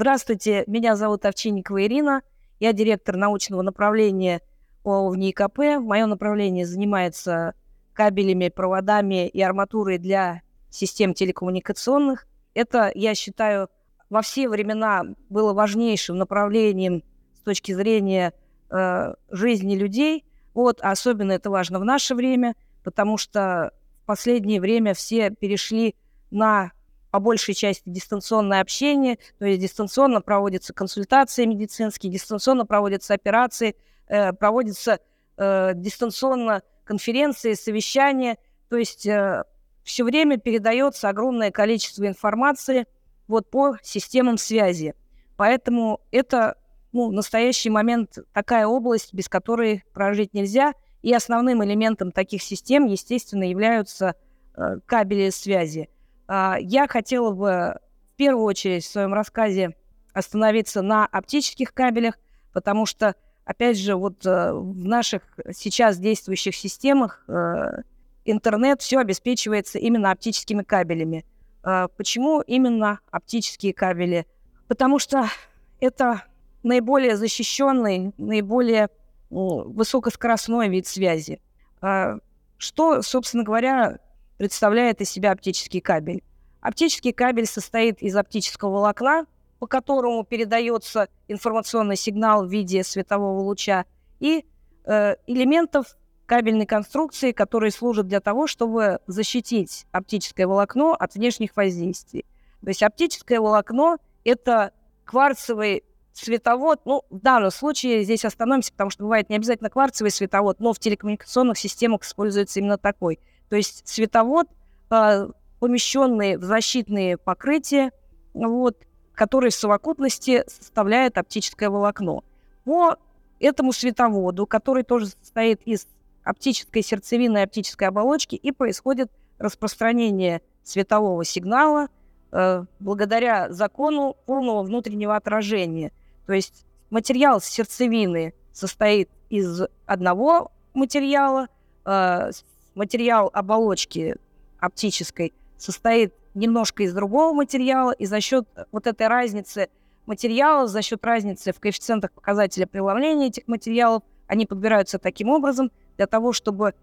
Здравствуйте, меня зовут Овчинникова Ирина. Я директор научного направления в НИИКП. Мое направление занимается кабелями, проводами и арматурой для систем телекоммуникационных. Это, я считаю, во все времена было важнейшим направлением с точки зрения э, жизни людей. Вот, а особенно это важно в наше время, потому что в последнее время все перешли на по большей части дистанционное общение, то есть дистанционно проводятся консультации медицинские, дистанционно проводятся операции, э, проводятся э, дистанционно конференции, совещания, то есть э, все время передается огромное количество информации вот по системам связи. Поэтому это ну, в настоящий момент такая область, без которой прожить нельзя. И основным элементом таких систем, естественно, являются э, кабели связи. Э, я хотела бы в первую очередь в своем рассказе остановиться на оптических кабелях, потому что, опять же, вот э, в наших сейчас действующих системах э, интернет все обеспечивается именно оптическими кабелями. Э, почему именно оптические кабели? Потому что это наиболее защищенный, наиболее высокоскоростной вид связи. А, что, собственно говоря, представляет из себя оптический кабель? Оптический кабель состоит из оптического волокна, по которому передается информационный сигнал в виде светового луча, и э, элементов кабельной конструкции, которые служат для того, чтобы защитить оптическое волокно от внешних воздействий. То есть оптическое волокно – это кварцевый световод, ну, в данном случае здесь остановимся, потому что бывает не обязательно кварцевый световод, но в телекоммуникационных системах используется именно такой. То есть световод, э, помещенный в защитные покрытия, вот, который в совокупности составляет оптическое волокно. По этому световоду, который тоже состоит из оптической сердцевины и оптической оболочки, и происходит распространение светового сигнала э, благодаря закону полного внутреннего отражения – то есть материал сердцевины состоит из одного материала, э, материал оболочки оптической состоит немножко из другого материала, и за счет вот этой разницы материалов, за счет разницы в коэффициентах показателя преломления этих материалов, они подбираются таким образом для того, чтобы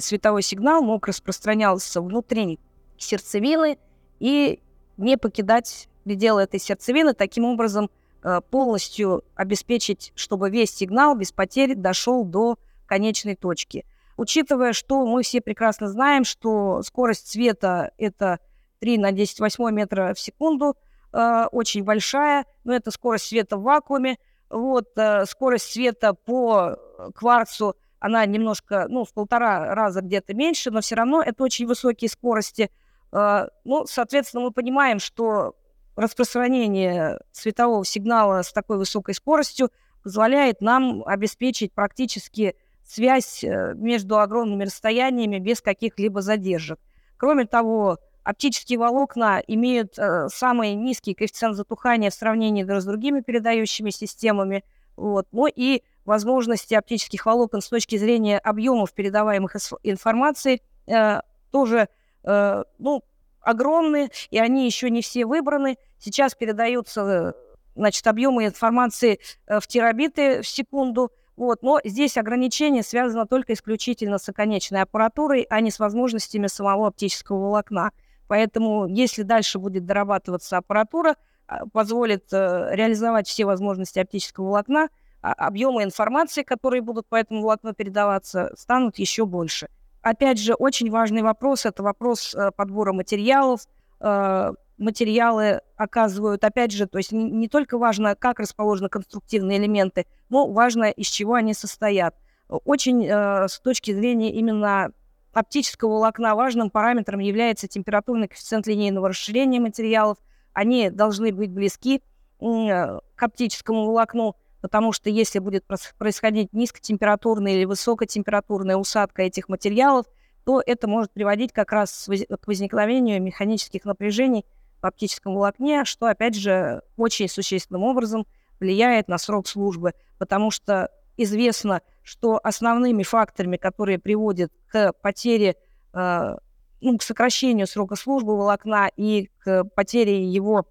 световой сигнал мог распространяться внутри сердцевины и не покидать пределы этой сердцевины, таким образом Э, полностью обеспечить, чтобы весь сигнал без потерь дошел до конечной точки. Учитывая, что мы все прекрасно знаем, что скорость света это 3 на 10 8 метра в секунду, э, очень большая, но это скорость света в вакууме. Вот, э, скорость света по кварцу, она немножко, ну, в полтора раза где-то меньше, но все равно это очень высокие скорости. Э, ну, соответственно, мы понимаем, что распространение светового сигнала с такой высокой скоростью позволяет нам обеспечить практически связь э, между огромными расстояниями без каких-либо задержек. Кроме того, оптические волокна имеют э, самый низкий коэффициент затухания в сравнении с другими передающими системами. Вот. Ну и возможности оптических волокон с точки зрения объемов передаваемых информации э, тоже э, ну, огромные, и они еще не все выбраны. Сейчас передаются значит, объемы информации э, в терабиты в секунду. Вот. Но здесь ограничение связано только исключительно с оконечной аппаратурой, а не с возможностями самого оптического волокна. Поэтому, если дальше будет дорабатываться аппаратура, а, позволит э, реализовать все возможности оптического волокна, а объемы информации, которые будут по этому волокну передаваться, станут еще больше. Опять же, очень важный вопрос – это вопрос э, подбора материалов. Э, материалы оказывают, опять же, то есть не, не только важно, как расположены конструктивные элементы, но важно, из чего они состоят. Очень э, с точки зрения именно оптического волокна важным параметром является температурный коэффициент линейного расширения материалов. Они должны быть близки к оптическому волокну потому что если будет происходить низкотемпературная или высокотемпературная усадка этих материалов, то это может приводить как раз к возникновению механических напряжений в оптическом волокне, что, опять же, очень существенным образом влияет на срок службы, потому что известно, что основными факторами, которые приводят к потере, э, ну, к сокращению срока службы волокна и к потере его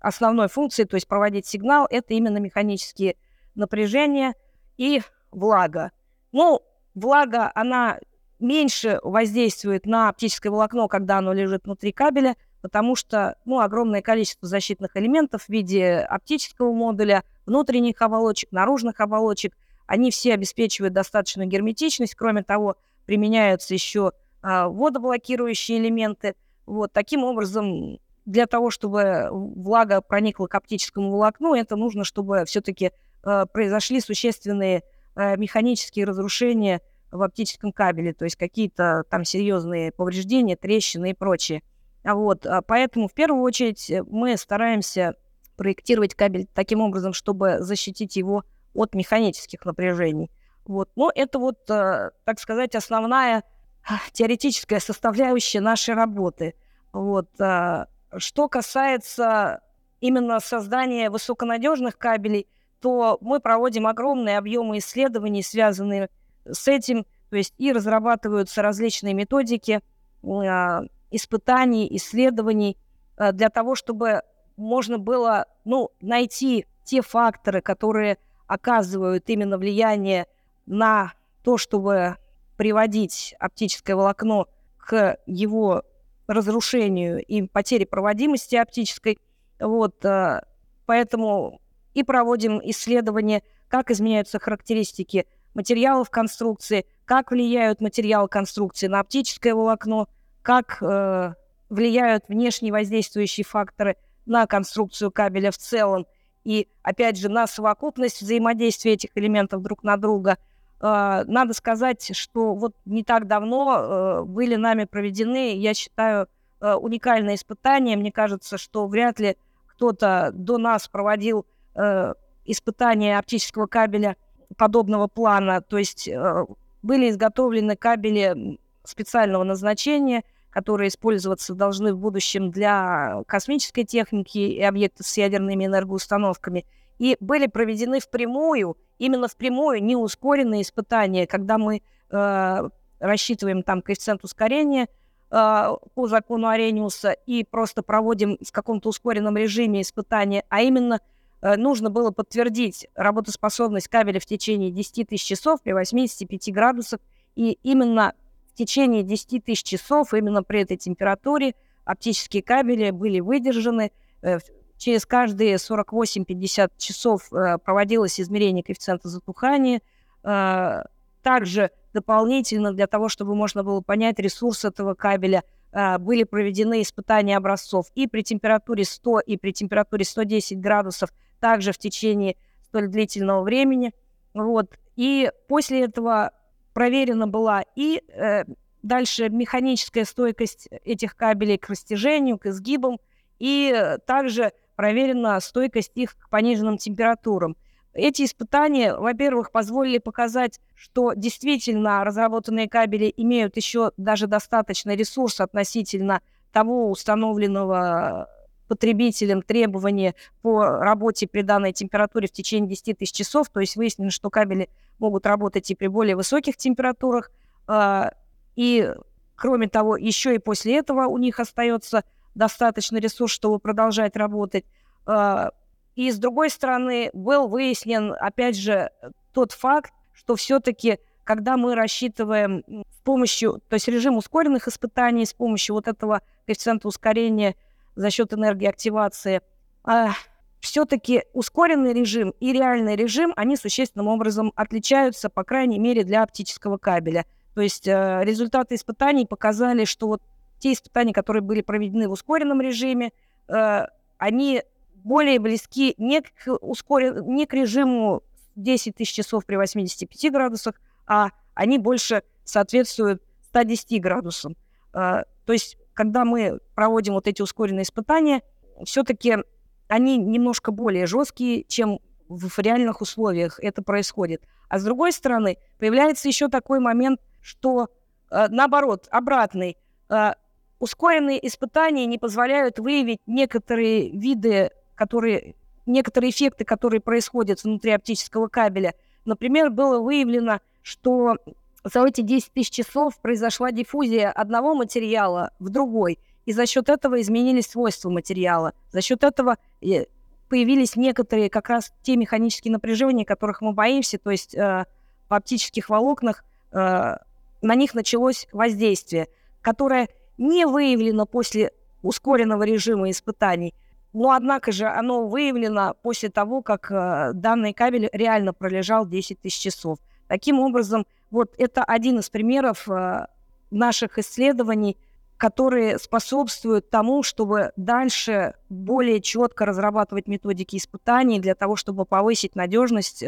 основной функции, то есть проводить сигнал, это именно механические напряжения и влага. Ну, влага, она меньше воздействует на оптическое волокно, когда оно лежит внутри кабеля, потому что ну, огромное количество защитных элементов в виде оптического модуля, внутренних оболочек, наружных оболочек, они все обеспечивают достаточную герметичность. Кроме того, применяются еще а, водоблокирующие элементы. Вот таким образом, для того, чтобы влага проникла к оптическому волокну, это нужно, чтобы все-таки а, произошли существенные а, механические разрушения в оптическом кабеле, то есть какие-то там серьезные повреждения, трещины и прочее. А вот, а поэтому в первую очередь э, мы стараемся проектировать кабель таким образом, чтобы защитить его от механических напряжений. Вот. Но это вот, э, так сказать, основная теоретическая составляющая нашей работы. Вот. Что касается именно создания высоконадежных кабелей, то мы проводим огромные объемы исследований, связанные с этим, то есть и разрабатываются различные методики а, испытаний, исследований а, для того, чтобы можно было ну, найти те факторы, которые оказывают именно влияние на то, чтобы приводить оптическое волокно к его разрушению и потере проводимости оптической. Вот, а, поэтому и проводим исследования, как изменяются характеристики материалов конструкции, как влияют материалы конструкции на оптическое волокно, как э, влияют внешние воздействующие факторы на конструкцию кабеля в целом, и, опять же, на совокупность взаимодействия этих элементов друг на друга. Э, надо сказать, что вот не так давно э, были нами проведены, я считаю, э, уникальные испытания. Мне кажется, что вряд ли кто-то до нас проводил э, испытания оптического кабеля подобного плана. То есть э, были изготовлены кабели специального назначения, которые использоваться должны в будущем для космической техники и объектов с ядерными энергоустановками. И были проведены впрямую, именно впрямую, не ускоренные испытания, когда мы э, рассчитываем там коэффициент ускорения э, по закону Арениуса и просто проводим в каком-то ускоренном режиме испытания, а именно Э, нужно было подтвердить работоспособность кабеля в течение 10 тысяч часов при 85 градусах. И именно в течение 10 тысяч часов, именно при этой температуре, оптические кабели были выдержаны. Э, через каждые 48-50 часов э, проводилось измерение коэффициента затухания. Также дополнительно для того, чтобы можно было понять ресурс этого кабеля, были проведены испытания образцов и при температуре 100, и при температуре 110 градусов также в течение столь длительного времени. Вот. И после этого проверена была и э, дальше механическая стойкость этих кабелей к растяжению, к изгибам, и также проверена стойкость их к пониженным температурам. Эти испытания, во-первых, позволили показать, что действительно разработанные кабели имеют еще даже достаточно ресурс относительно того установленного потребителям требования по работе при данной температуре в течение 10 тысяч часов. То есть выяснено, что кабели могут работать и при более высоких температурах. А, и, кроме того, еще и после этого у них остается достаточно ресурс, чтобы продолжать работать. А, и, с другой стороны, был выяснен, опять же, тот факт, что все-таки когда мы рассчитываем с помощью, то есть режим ускоренных испытаний, с помощью вот этого коэффициента ускорения – за счет энергии активации, а, все-таки ускоренный режим и реальный режим, они существенным образом отличаются, по крайней мере, для оптического кабеля. То есть э, результаты испытаний показали, что вот те испытания, которые были проведены в ускоренном режиме, э, они более близки не к, ускорен... не к режиму 10 тысяч часов при 85 градусах, а они больше соответствуют 110 градусам. Э, то есть когда мы проводим вот эти ускоренные испытания, все-таки они немножко более жесткие, чем в реальных условиях это происходит. А с другой стороны, появляется еще такой момент, что э, наоборот, обратный. Э, ускоренные испытания не позволяют выявить некоторые виды, которые, некоторые эффекты, которые происходят внутри оптического кабеля. Например, было выявлено, что за эти 10 тысяч часов произошла диффузия одного материала в другой. И за счет этого изменились свойства материала. За счет этого э, появились некоторые как раз те механические напряжения, которых мы боимся, то есть э, в оптических волокнах э, на них началось воздействие, которое не выявлено после ускоренного режима испытаний, но однако же оно выявлено после того, как э, данный кабель реально пролежал 10 тысяч часов. Таким образом, вот это один из примеров э, наших исследований, которые способствуют тому, чтобы дальше более четко разрабатывать методики испытаний для того, чтобы повысить надежность э,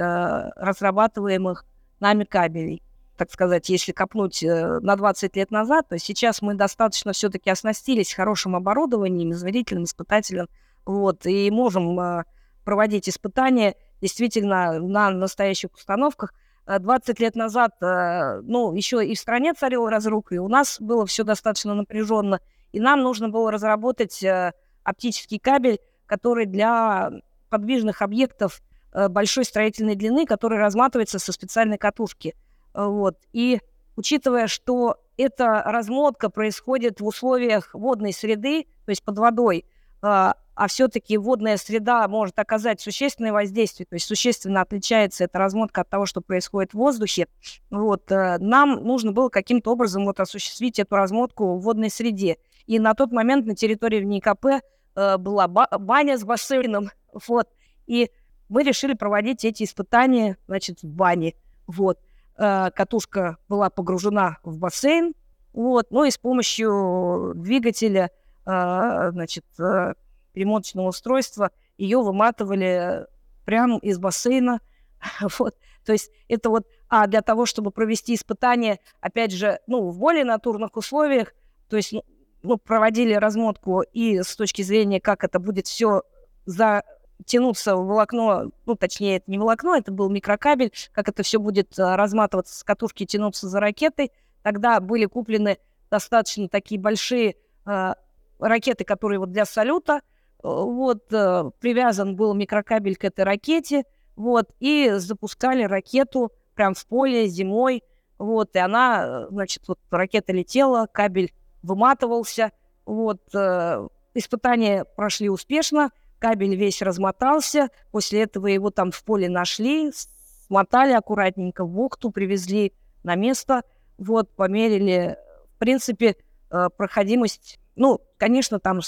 разрабатываемых нами кабелей. Так сказать, если копнуть э, на 20 лет назад, то сейчас мы достаточно все-таки оснастились хорошим оборудованием, измерительным, испытательным, вот, и можем проводить испытания действительно на настоящих установках. 20 э, лет назад, э, ну, еще и в стране царил разрух, и у нас было все достаточно напряженно, и нам нужно было разработать э, оптический кабель, который для подвижных объектов большой строительной длины, который разматывается со специальной катушки. Вот. И учитывая, что эта размотка происходит в условиях водной среды, то есть под водой, а все-таки водная среда может оказать существенное воздействие, то есть существенно отличается эта размотка от того, что происходит в воздухе, вот, э, нам нужно было каким-то образом вот осуществить эту размотку в водной среде. И на тот момент на территории НИКП э, была баня с бассейном, вот, и мы решили проводить эти испытания, значит, в бане, вот. Э, катушка была погружена в бассейн, вот, ну и с помощью двигателя, значит, перемоточного устройства, ее выматывали прямо из бассейна. вот. То есть это вот, а для того, чтобы провести испытание, опять же, ну, в более натурных условиях, то есть, ну, ну проводили размотку и с точки зрения, как это будет все затянуться в волокно, ну, точнее, это не волокно, это был микрокабель, как это все будет а, разматываться с катушки, тянуться за ракетой. Тогда были куплены достаточно такие большие э, ракеты, которые вот для салюта, вот, э, привязан был микрокабель к этой ракете, вот, и запускали ракету прям в поле зимой, вот, и она, значит, вот ракета летела, кабель выматывался, вот, э, испытания прошли успешно, кабель весь размотался, после этого его там в поле нашли, смотали аккуратненько в бухту, привезли на место, вот, померили, в принципе, э, проходимость, ну, конечно, там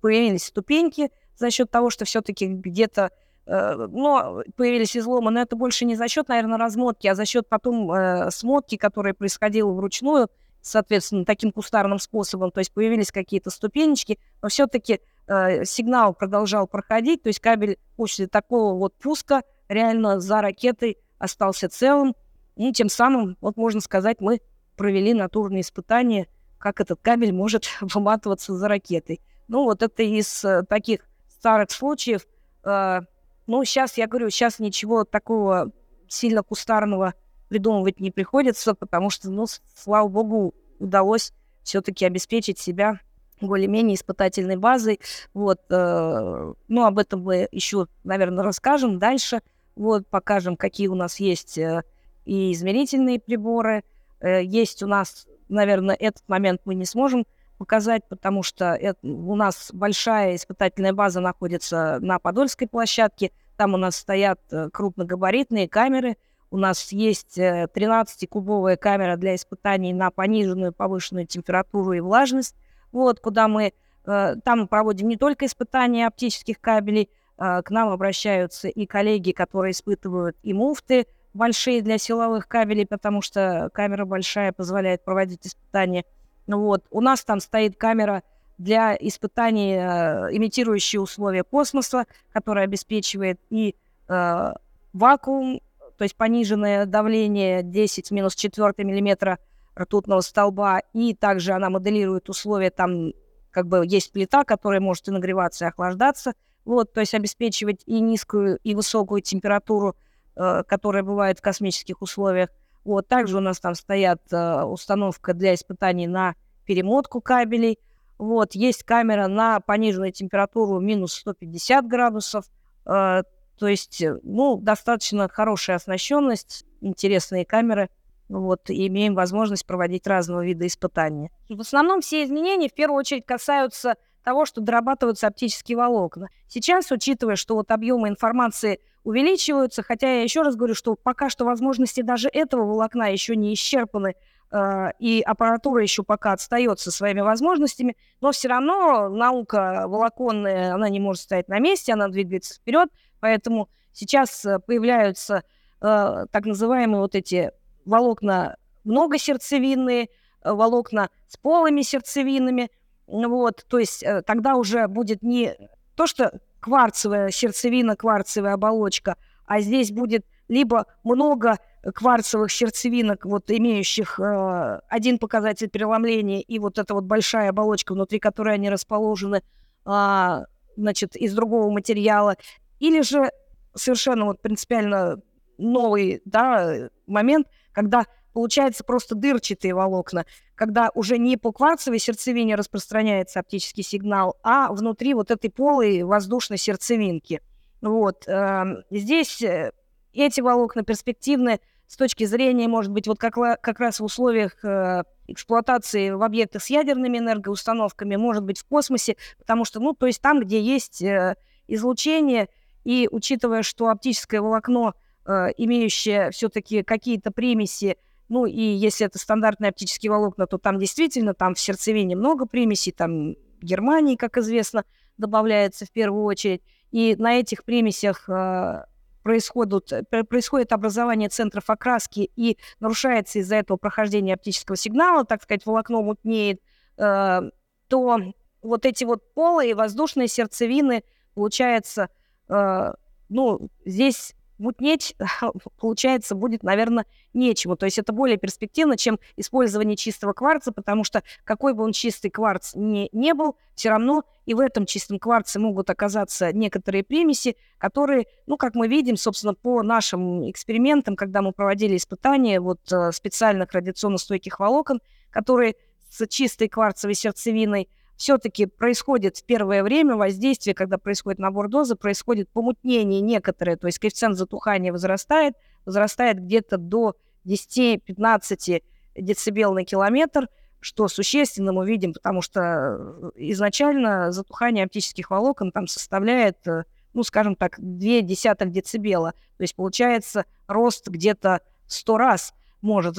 появились ступеньки за счет того, что все-таки где-то э, но появились изломы, но это больше не за счет, наверное, размотки, а за счет потом э, смотки, которая происходила вручную, соответственно, таким кустарным способом, то есть появились какие-то ступенечки, но все-таки э, сигнал продолжал проходить, то есть кабель после такого вот пуска реально за ракетой остался целым, и тем самым, вот можно сказать, мы провели натурные испытания, как этот кабель может выматываться за ракетой. Ну, вот это из э, таких старых случаев. Э, ну, сейчас, я говорю, сейчас ничего такого сильно кустарного придумывать не приходится, потому что, ну, слава богу, удалось все-таки обеспечить себя более-менее испытательной базой. Вот, э, ну, об этом мы еще, наверное, расскажем дальше. Вот, покажем, какие у нас есть и измерительные приборы. Есть у нас, наверное, этот момент мы не сможем показать, потому что это, у нас большая испытательная база находится на Подольской площадке. Там у нас стоят э, крупногабаритные камеры. У нас есть 13-кубовая э, камера для испытаний на пониженную, повышенную температуру и влажность. Вот, куда мы э, там проводим не только испытания оптических кабелей, к нам обращаются и коллеги, которые испытывают и муфты большие для силовых кабелей, потому что камера большая позволяет проводить испытания – вот. У нас там стоит камера для испытаний, э, имитирующие условия космоса, которая обеспечивает и э, вакуум, то есть пониженное давление 10 минус 4 миллиметра ртутного столба, и также она моделирует условия, там как бы есть плита, которая может и нагреваться, и охлаждаться, вот, то есть обеспечивать и низкую, и высокую температуру, э, которая бывает в космических условиях. Вот, также у нас там стоят э, установка для испытаний на перемотку кабелей. Вот, есть камера на пониженную температуру минус 150 градусов. Э, то есть, э, ну, достаточно хорошая оснащенность, интересные камеры. вот, и имеем возможность проводить разного вида испытания. В основном все изменения в первую очередь касаются того, что дорабатываются оптические волокна. Сейчас, учитывая, что вот объемы информации увеличиваются, хотя я еще раз говорю, что пока что возможности даже этого волокна еще не исчерпаны, э, и аппаратура еще пока отстает со своими возможностями, но все равно наука волоконная, она не может стоять на месте, она двигается вперед, поэтому сейчас э, появляются э, так называемые вот эти волокна многосердцевинные, волокна с полыми сердцевинами, вот, то есть э, тогда уже будет не то, что кварцевая сердцевина, кварцевая оболочка, а здесь будет либо много кварцевых сердцевинок, вот имеющих э, один показатель преломления, и вот эта вот большая оболочка, внутри которой они расположены, э, значит, из другого материала, или же совершенно вот принципиально новый да, момент, когда получается просто дырчатые волокна, когда уже не по кварцевой сердцевине распространяется оптический сигнал, а внутри вот этой полой воздушной сердцевинки. Вот. Эм, здесь э, эти волокна перспективны с точки зрения, может быть, вот как, как раз в условиях э, эксплуатации в объектах с ядерными энергоустановками, может быть, в космосе, потому что, ну, то есть там, где есть э, излучение, и учитывая, что оптическое волокно, имеющее все-таки какие-то примеси, ну и если это стандартные оптические волокна, то там действительно там в сердцевине много примесей, там Германии, как известно, добавляется в первую очередь. И на этих примесях э, происходит, происходит образование центров окраски и нарушается из-за этого прохождение оптического сигнала, так сказать, волокно мутнеет, э, то вот эти вот полые воздушные сердцевины, получается, э, ну, здесь мутнеть, получается, будет, наверное, нечему. То есть это более перспективно, чем использование чистого кварца, потому что какой бы он чистый кварц не, не был, все равно и в этом чистом кварце могут оказаться некоторые примеси, которые, ну, как мы видим, собственно, по нашим экспериментам, когда мы проводили испытания вот э, специальных радиационно стойких волокон, которые с чистой кварцевой сердцевиной – все-таки происходит в первое время воздействие, когда происходит набор дозы, происходит помутнение некоторое, то есть коэффициент затухания возрастает, возрастает где-то до 10-15 децибел на километр, что существенно мы видим, потому что э, изначально затухание оптических волокон там составляет, э, ну, скажем так, 2 десятых децибела. То есть получается рост где-то 100 раз может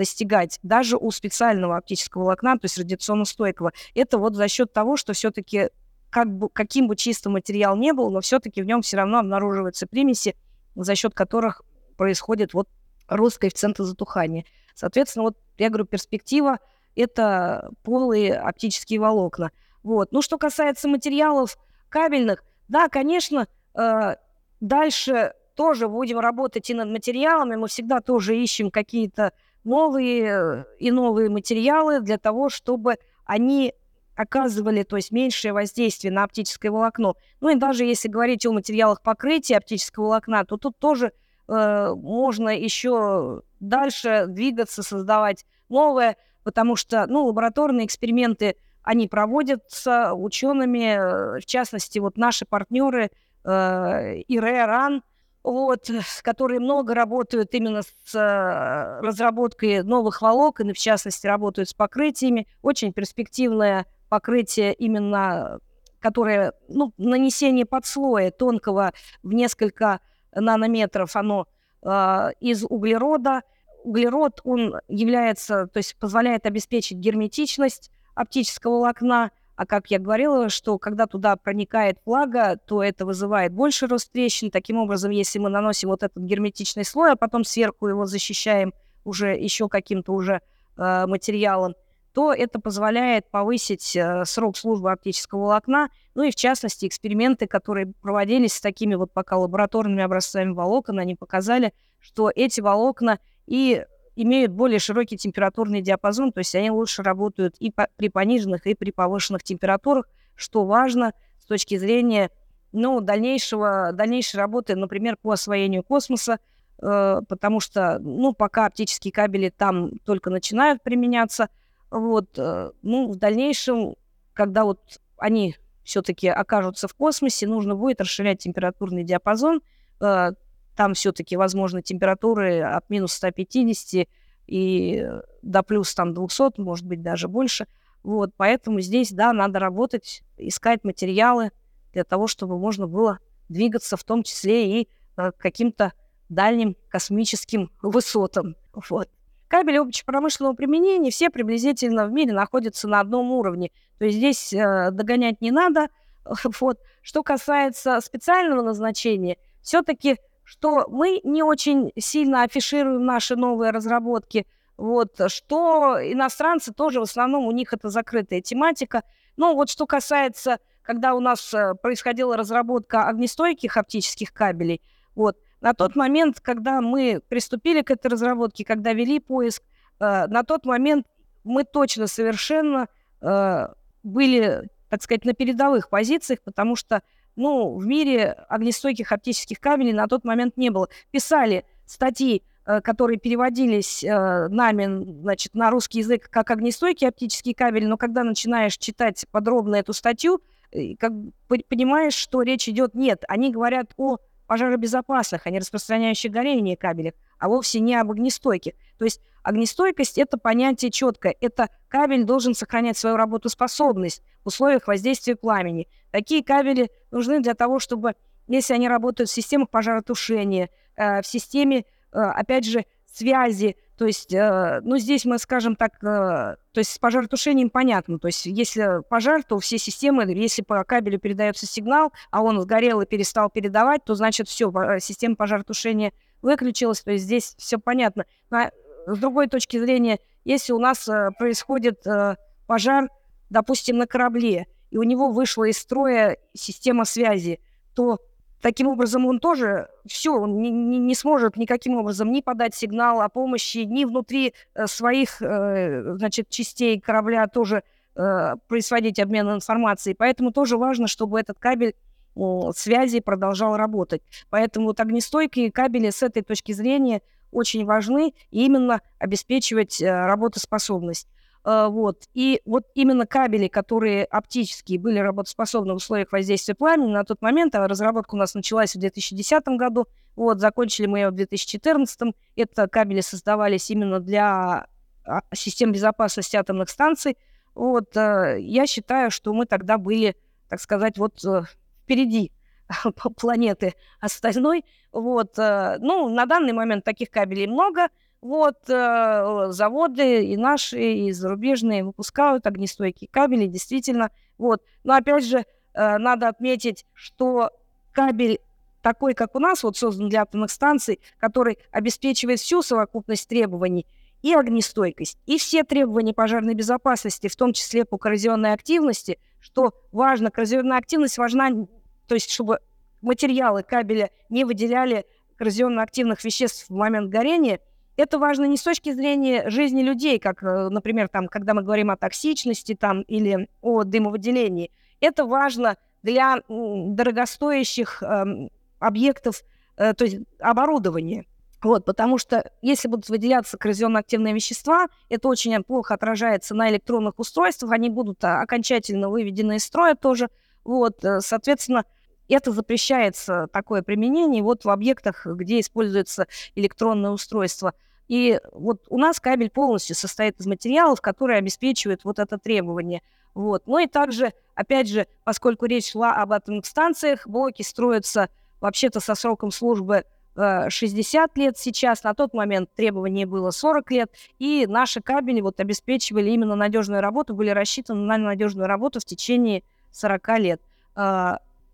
достигать даже у специального оптического волокна, то есть радиационно стойкого. Это вот за счет того, что все-таки как бы, каким бы чистым материал не был, но все-таки в нем все равно обнаруживаются примеси, за счет которых происходит вот рост коэффициента затухания. Соответственно, вот я говорю, перспектива – это полые оптические волокна. Вот. Ну, что касается материалов кабельных, да, конечно, э, дальше тоже будем работать и над материалами, мы всегда тоже ищем какие-то новые и новые материалы для того, чтобы они оказывали, то есть меньшее воздействие на оптическое волокно. Ну и даже если говорить о материалах покрытия оптического волокна, то тут тоже э, можно еще дальше двигаться, создавать новое, потому что, ну, лабораторные эксперименты, они проводятся учеными, э, в частности, вот наши партнеры э, ИРЭ, РАН, вот, которые много работают именно с э, разработкой новых волокон, и в частности работают с покрытиями. Очень перспективное покрытие именно, которое, ну, нанесение подслоя тонкого в несколько нанометров, оно э, из углерода. Углерод, он является, то есть позволяет обеспечить герметичность оптического волокна, а как я говорила, что когда туда проникает влага, то это вызывает больше рост трещин. Таким образом, если мы наносим вот этот герметичный слой, а потом сверху его защищаем уже еще каким-то уже э, материалом, то это позволяет повысить э, срок службы оптического волокна. Ну и в частности, эксперименты, которые проводились с такими вот пока лабораторными образцами волокон, они показали, что эти волокна и имеют более широкий температурный диапазон, то есть они лучше работают и по, при пониженных, и при повышенных температурах, что важно с точки зрения ну, дальнейшего, дальнейшей работы, например, по освоению космоса, э, потому что, ну, пока оптические кабели там только начинают применяться, вот, э, ну, в дальнейшем, когда вот они все-таки окажутся в космосе, нужно будет расширять температурный диапазон, э, там все-таки возможны температуры от минус 150 и и до плюс там 200, может быть, даже больше. Вот, поэтому здесь, да, надо работать, искать материалы для того, чтобы можно было двигаться в том числе и э, каким-то дальним космическим высотам. Вот. Кабели общепромышленного применения все приблизительно в мире находятся на одном уровне. То есть здесь э, догонять не надо. Вот. Что касается специального назначения, все-таки, что мы не очень сильно афишируем наши новые разработки, вот, что иностранцы тоже в основном у них это закрытая тематика. Ну вот что касается, когда у нас э, происходила разработка огнестойких оптических кабелей, вот, на тот момент, когда мы приступили к этой разработке, когда вели поиск, э, на тот момент мы точно совершенно э, были, так сказать, на передовых позициях, потому что, ну, в мире огнестойких оптических кабелей на тот момент не было. Писали статьи, э, которые переводились э, нами, значит, на русский язык как огнестойкие оптические кабели, но когда начинаешь читать подробно эту статью, как понимаешь, что речь идет нет, они говорят о пожаробезопасных, а не распространяющих горение кабелях, а вовсе не об огнестойких. То есть огнестойкость – это понятие четкое. Это кабель должен сохранять свою работоспособность в условиях воздействия пламени. Такие кабели нужны для того, чтобы, если они работают в системах пожаротушения, э, в системе, э, опять же, связи то есть, э, ну, здесь мы, скажем так, э, то есть с пожаротушением понятно. То есть, если пожар, то все системы, если по кабелю передается сигнал, а он сгорел и перестал передавать, то, значит, все, э, система пожаротушения выключилась. То есть, здесь все понятно. Но с другой точки зрения, если у нас происходит пожар, допустим, на корабле, и у него вышла из строя система связи, то Таким образом, он тоже все, он не, не, не сможет никаким образом ни подать сигнал о помощи, ни внутри э, своих э, значит, частей корабля тоже э, происходить обмен информацией. Поэтому тоже важно, чтобы этот кабель э, связи продолжал работать. Поэтому вот огнестойкие кабели с этой точки зрения очень важны именно обеспечивать э, работоспособность. А, вот. И вот именно кабели, которые оптические были работоспособны в условиях воздействия пламени на тот момент, а разработка у нас началась в 2010 году, вот, закончили мы ее в 2014. Это кабели создавались именно для а, систем безопасности атомных станций. Вот, э, я считаю, что мы тогда были, так сказать, вот э, впереди планеты остальной. Вот, э, ну, на данный момент таких кабелей много – вот э, заводы и наши, и зарубежные выпускают огнестойкие кабели, действительно. Вот. Но опять же, э, надо отметить, что кабель такой, как у нас, вот создан для атомных станций, который обеспечивает всю совокупность требований, и огнестойкость, и все требования пожарной безопасности, в том числе по коррозионной активности, что важно, коррозионная активность важна, то есть чтобы материалы кабеля не выделяли коррозионно-активных веществ в момент горения – это важно не с точки зрения жизни людей, как, э, например, там, когда мы говорим о токсичности там, или о дымовыделении. Это важно для дорогостоящих э, объектов, э, то есть оборудования. Вот, потому что если будут выделяться коррозионно-активные вещества, это очень плохо отражается на электронных устройствах, они будут а, окончательно выведены из строя тоже. Вот, э, соответственно, это запрещается такое применение вот в объектах, где используется электронное устройство. И вот у нас кабель полностью состоит из материалов, которые обеспечивают вот это требование. Вот. Ну и также, опять же, поскольку речь шла об атомных станциях, блоки строятся вообще-то со сроком службы 60 э, лет сейчас, на тот момент требование было 40 лет, и наши кабели вот обеспечивали именно надежную работу, были рассчитаны на надежную работу в течение 40 лет.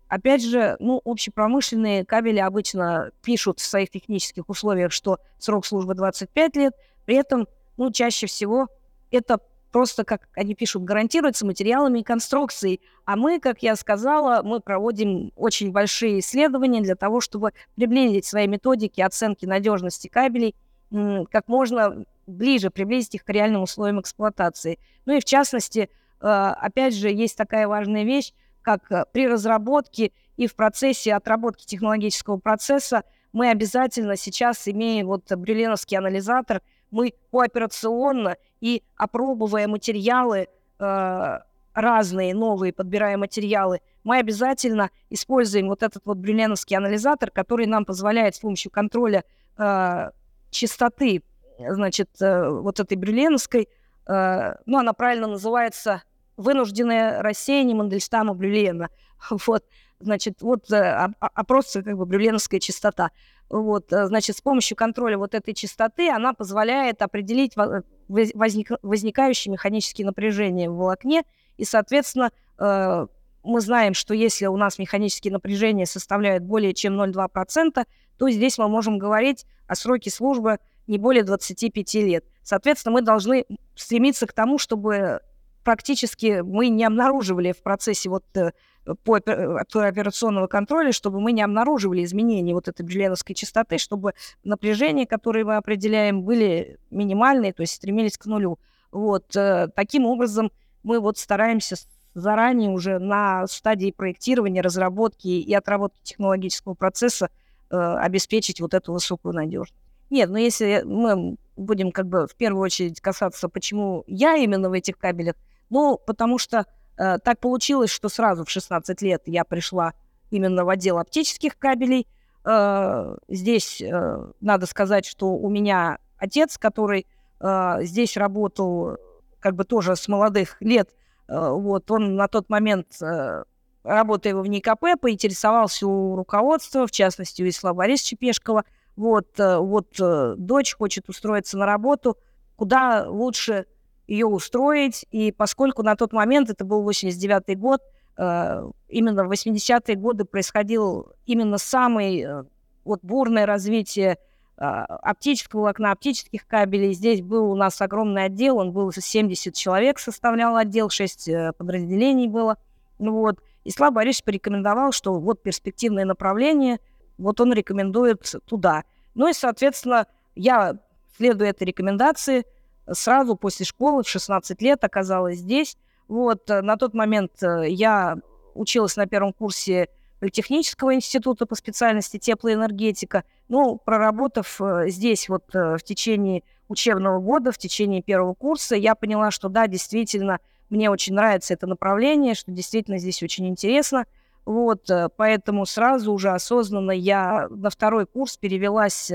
Опять же, ну, общепромышленные кабели обычно пишут в своих технических условиях, что срок службы 25 лет, при этом, ну, чаще всего это просто, как они пишут, гарантируется материалами и конструкцией. А мы, как я сказала, мы проводим очень большие исследования для того, чтобы приблизить свои методики оценки надежности кабелей как можно ближе, приблизить их к реальным условиям эксплуатации. Ну и в частности, э, опять же, есть такая важная вещь, как э, при разработке и в процессе отработки технологического процесса мы обязательно сейчас, имея вот брюленовский анализатор, мы операционно и опробуя материалы э, разные, новые, подбирая материалы, мы обязательно используем вот этот вот брюленовский анализатор, который нам позволяет с помощью контроля э, частоты значит, э, вот этой брюленовской, э, ну, она правильно называется «Вынужденное рассеяние Мандельштама Брюлена». Вот, значит, вот э, опрос как бы брюленовская частота. Вот, значит, с помощью контроля вот этой частоты она позволяет определить возник, возникающие механические напряжения в волокне, и, соответственно, мы знаем, что если у нас механические напряжения составляют более чем 0,2%, то здесь мы можем говорить о сроке службы не более 25 лет. Соответственно, мы должны стремиться к тому, чтобы практически мы не обнаруживали в процессе вот э, по операционного контроля, чтобы мы не обнаруживали изменения вот этой бжеленовской частоты, чтобы напряжения, которые мы определяем, были минимальные, то есть стремились к нулю. Вот э, таким образом мы вот стараемся заранее уже на стадии проектирования, разработки и отработки технологического процесса э, обеспечить вот эту высокую надежность. Нет, но если мы будем как бы в первую очередь касаться, почему я именно в этих кабелях, ну, потому что э, так получилось, что сразу в 16 лет я пришла именно в отдел оптических кабелей. Э, здесь э, надо сказать, что у меня отец, который э, здесь работал как бы тоже с молодых лет, э, вот, он на тот момент э, работая в НИКП, поинтересовался у руководства, в частности, у Ислама Борисовича Пешкова, вот, э, вот э, дочь хочет устроиться на работу, куда лучше ее устроить, и поскольку на тот момент, это был 89 год, э, именно в 80-е годы происходил именно самый вот бурное развитие оптического окна, оптических кабелей. Здесь был у нас огромный отдел, он был 70 человек, составлял отдел, 6 подразделений было. Вот. И Слава Борисович порекомендовал, что вот перспективное направление – вот он рекомендует туда. Ну и, соответственно, я, следуя этой рекомендации, сразу после школы в 16 лет оказалась здесь. Вот э, на тот момент э, я училась на первом курсе Политехнического института по специальности теплоэнергетика. Ну, проработав э, здесь вот в течение учебного года, в течение первого курса, я поняла, что да, действительно, мне очень нравится это направление, что действительно здесь очень интересно – вот, поэтому сразу уже осознанно я на второй курс перевелась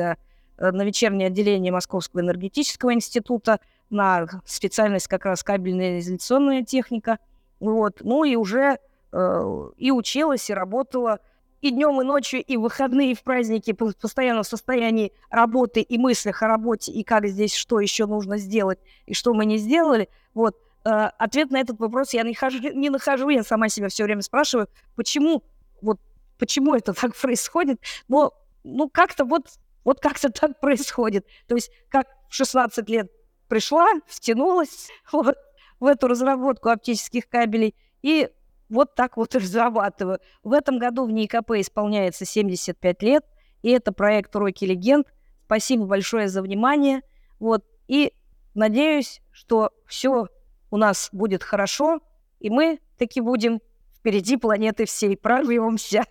на вечернее отделение Московского энергетического института на специальность как раз кабельная изоляционная техника. Вот, ну и уже э, и училась, и работала и днем, и ночью, и в выходные, и в праздники, постоянно в состоянии работы и мыслях о работе, и как здесь, что еще нужно сделать, и что мы не сделали. Вот, Э, ответ на этот вопрос я не, хожу, не нахожу, я сама себя все время спрашиваю, почему, вот, почему это так происходит, но, ну, как-то вот, вот как-то так происходит. То есть, как в 16 лет пришла, втянулась вот, в эту разработку оптических кабелей, и вот так вот разрабатываю. В этом году в НИКП исполняется 75 лет, и это проект «Уроки легенд». Спасибо большое за внимание. Вот, и надеюсь, что все у нас будет хорошо, и мы таки будем впереди планеты всей. Прорвемся.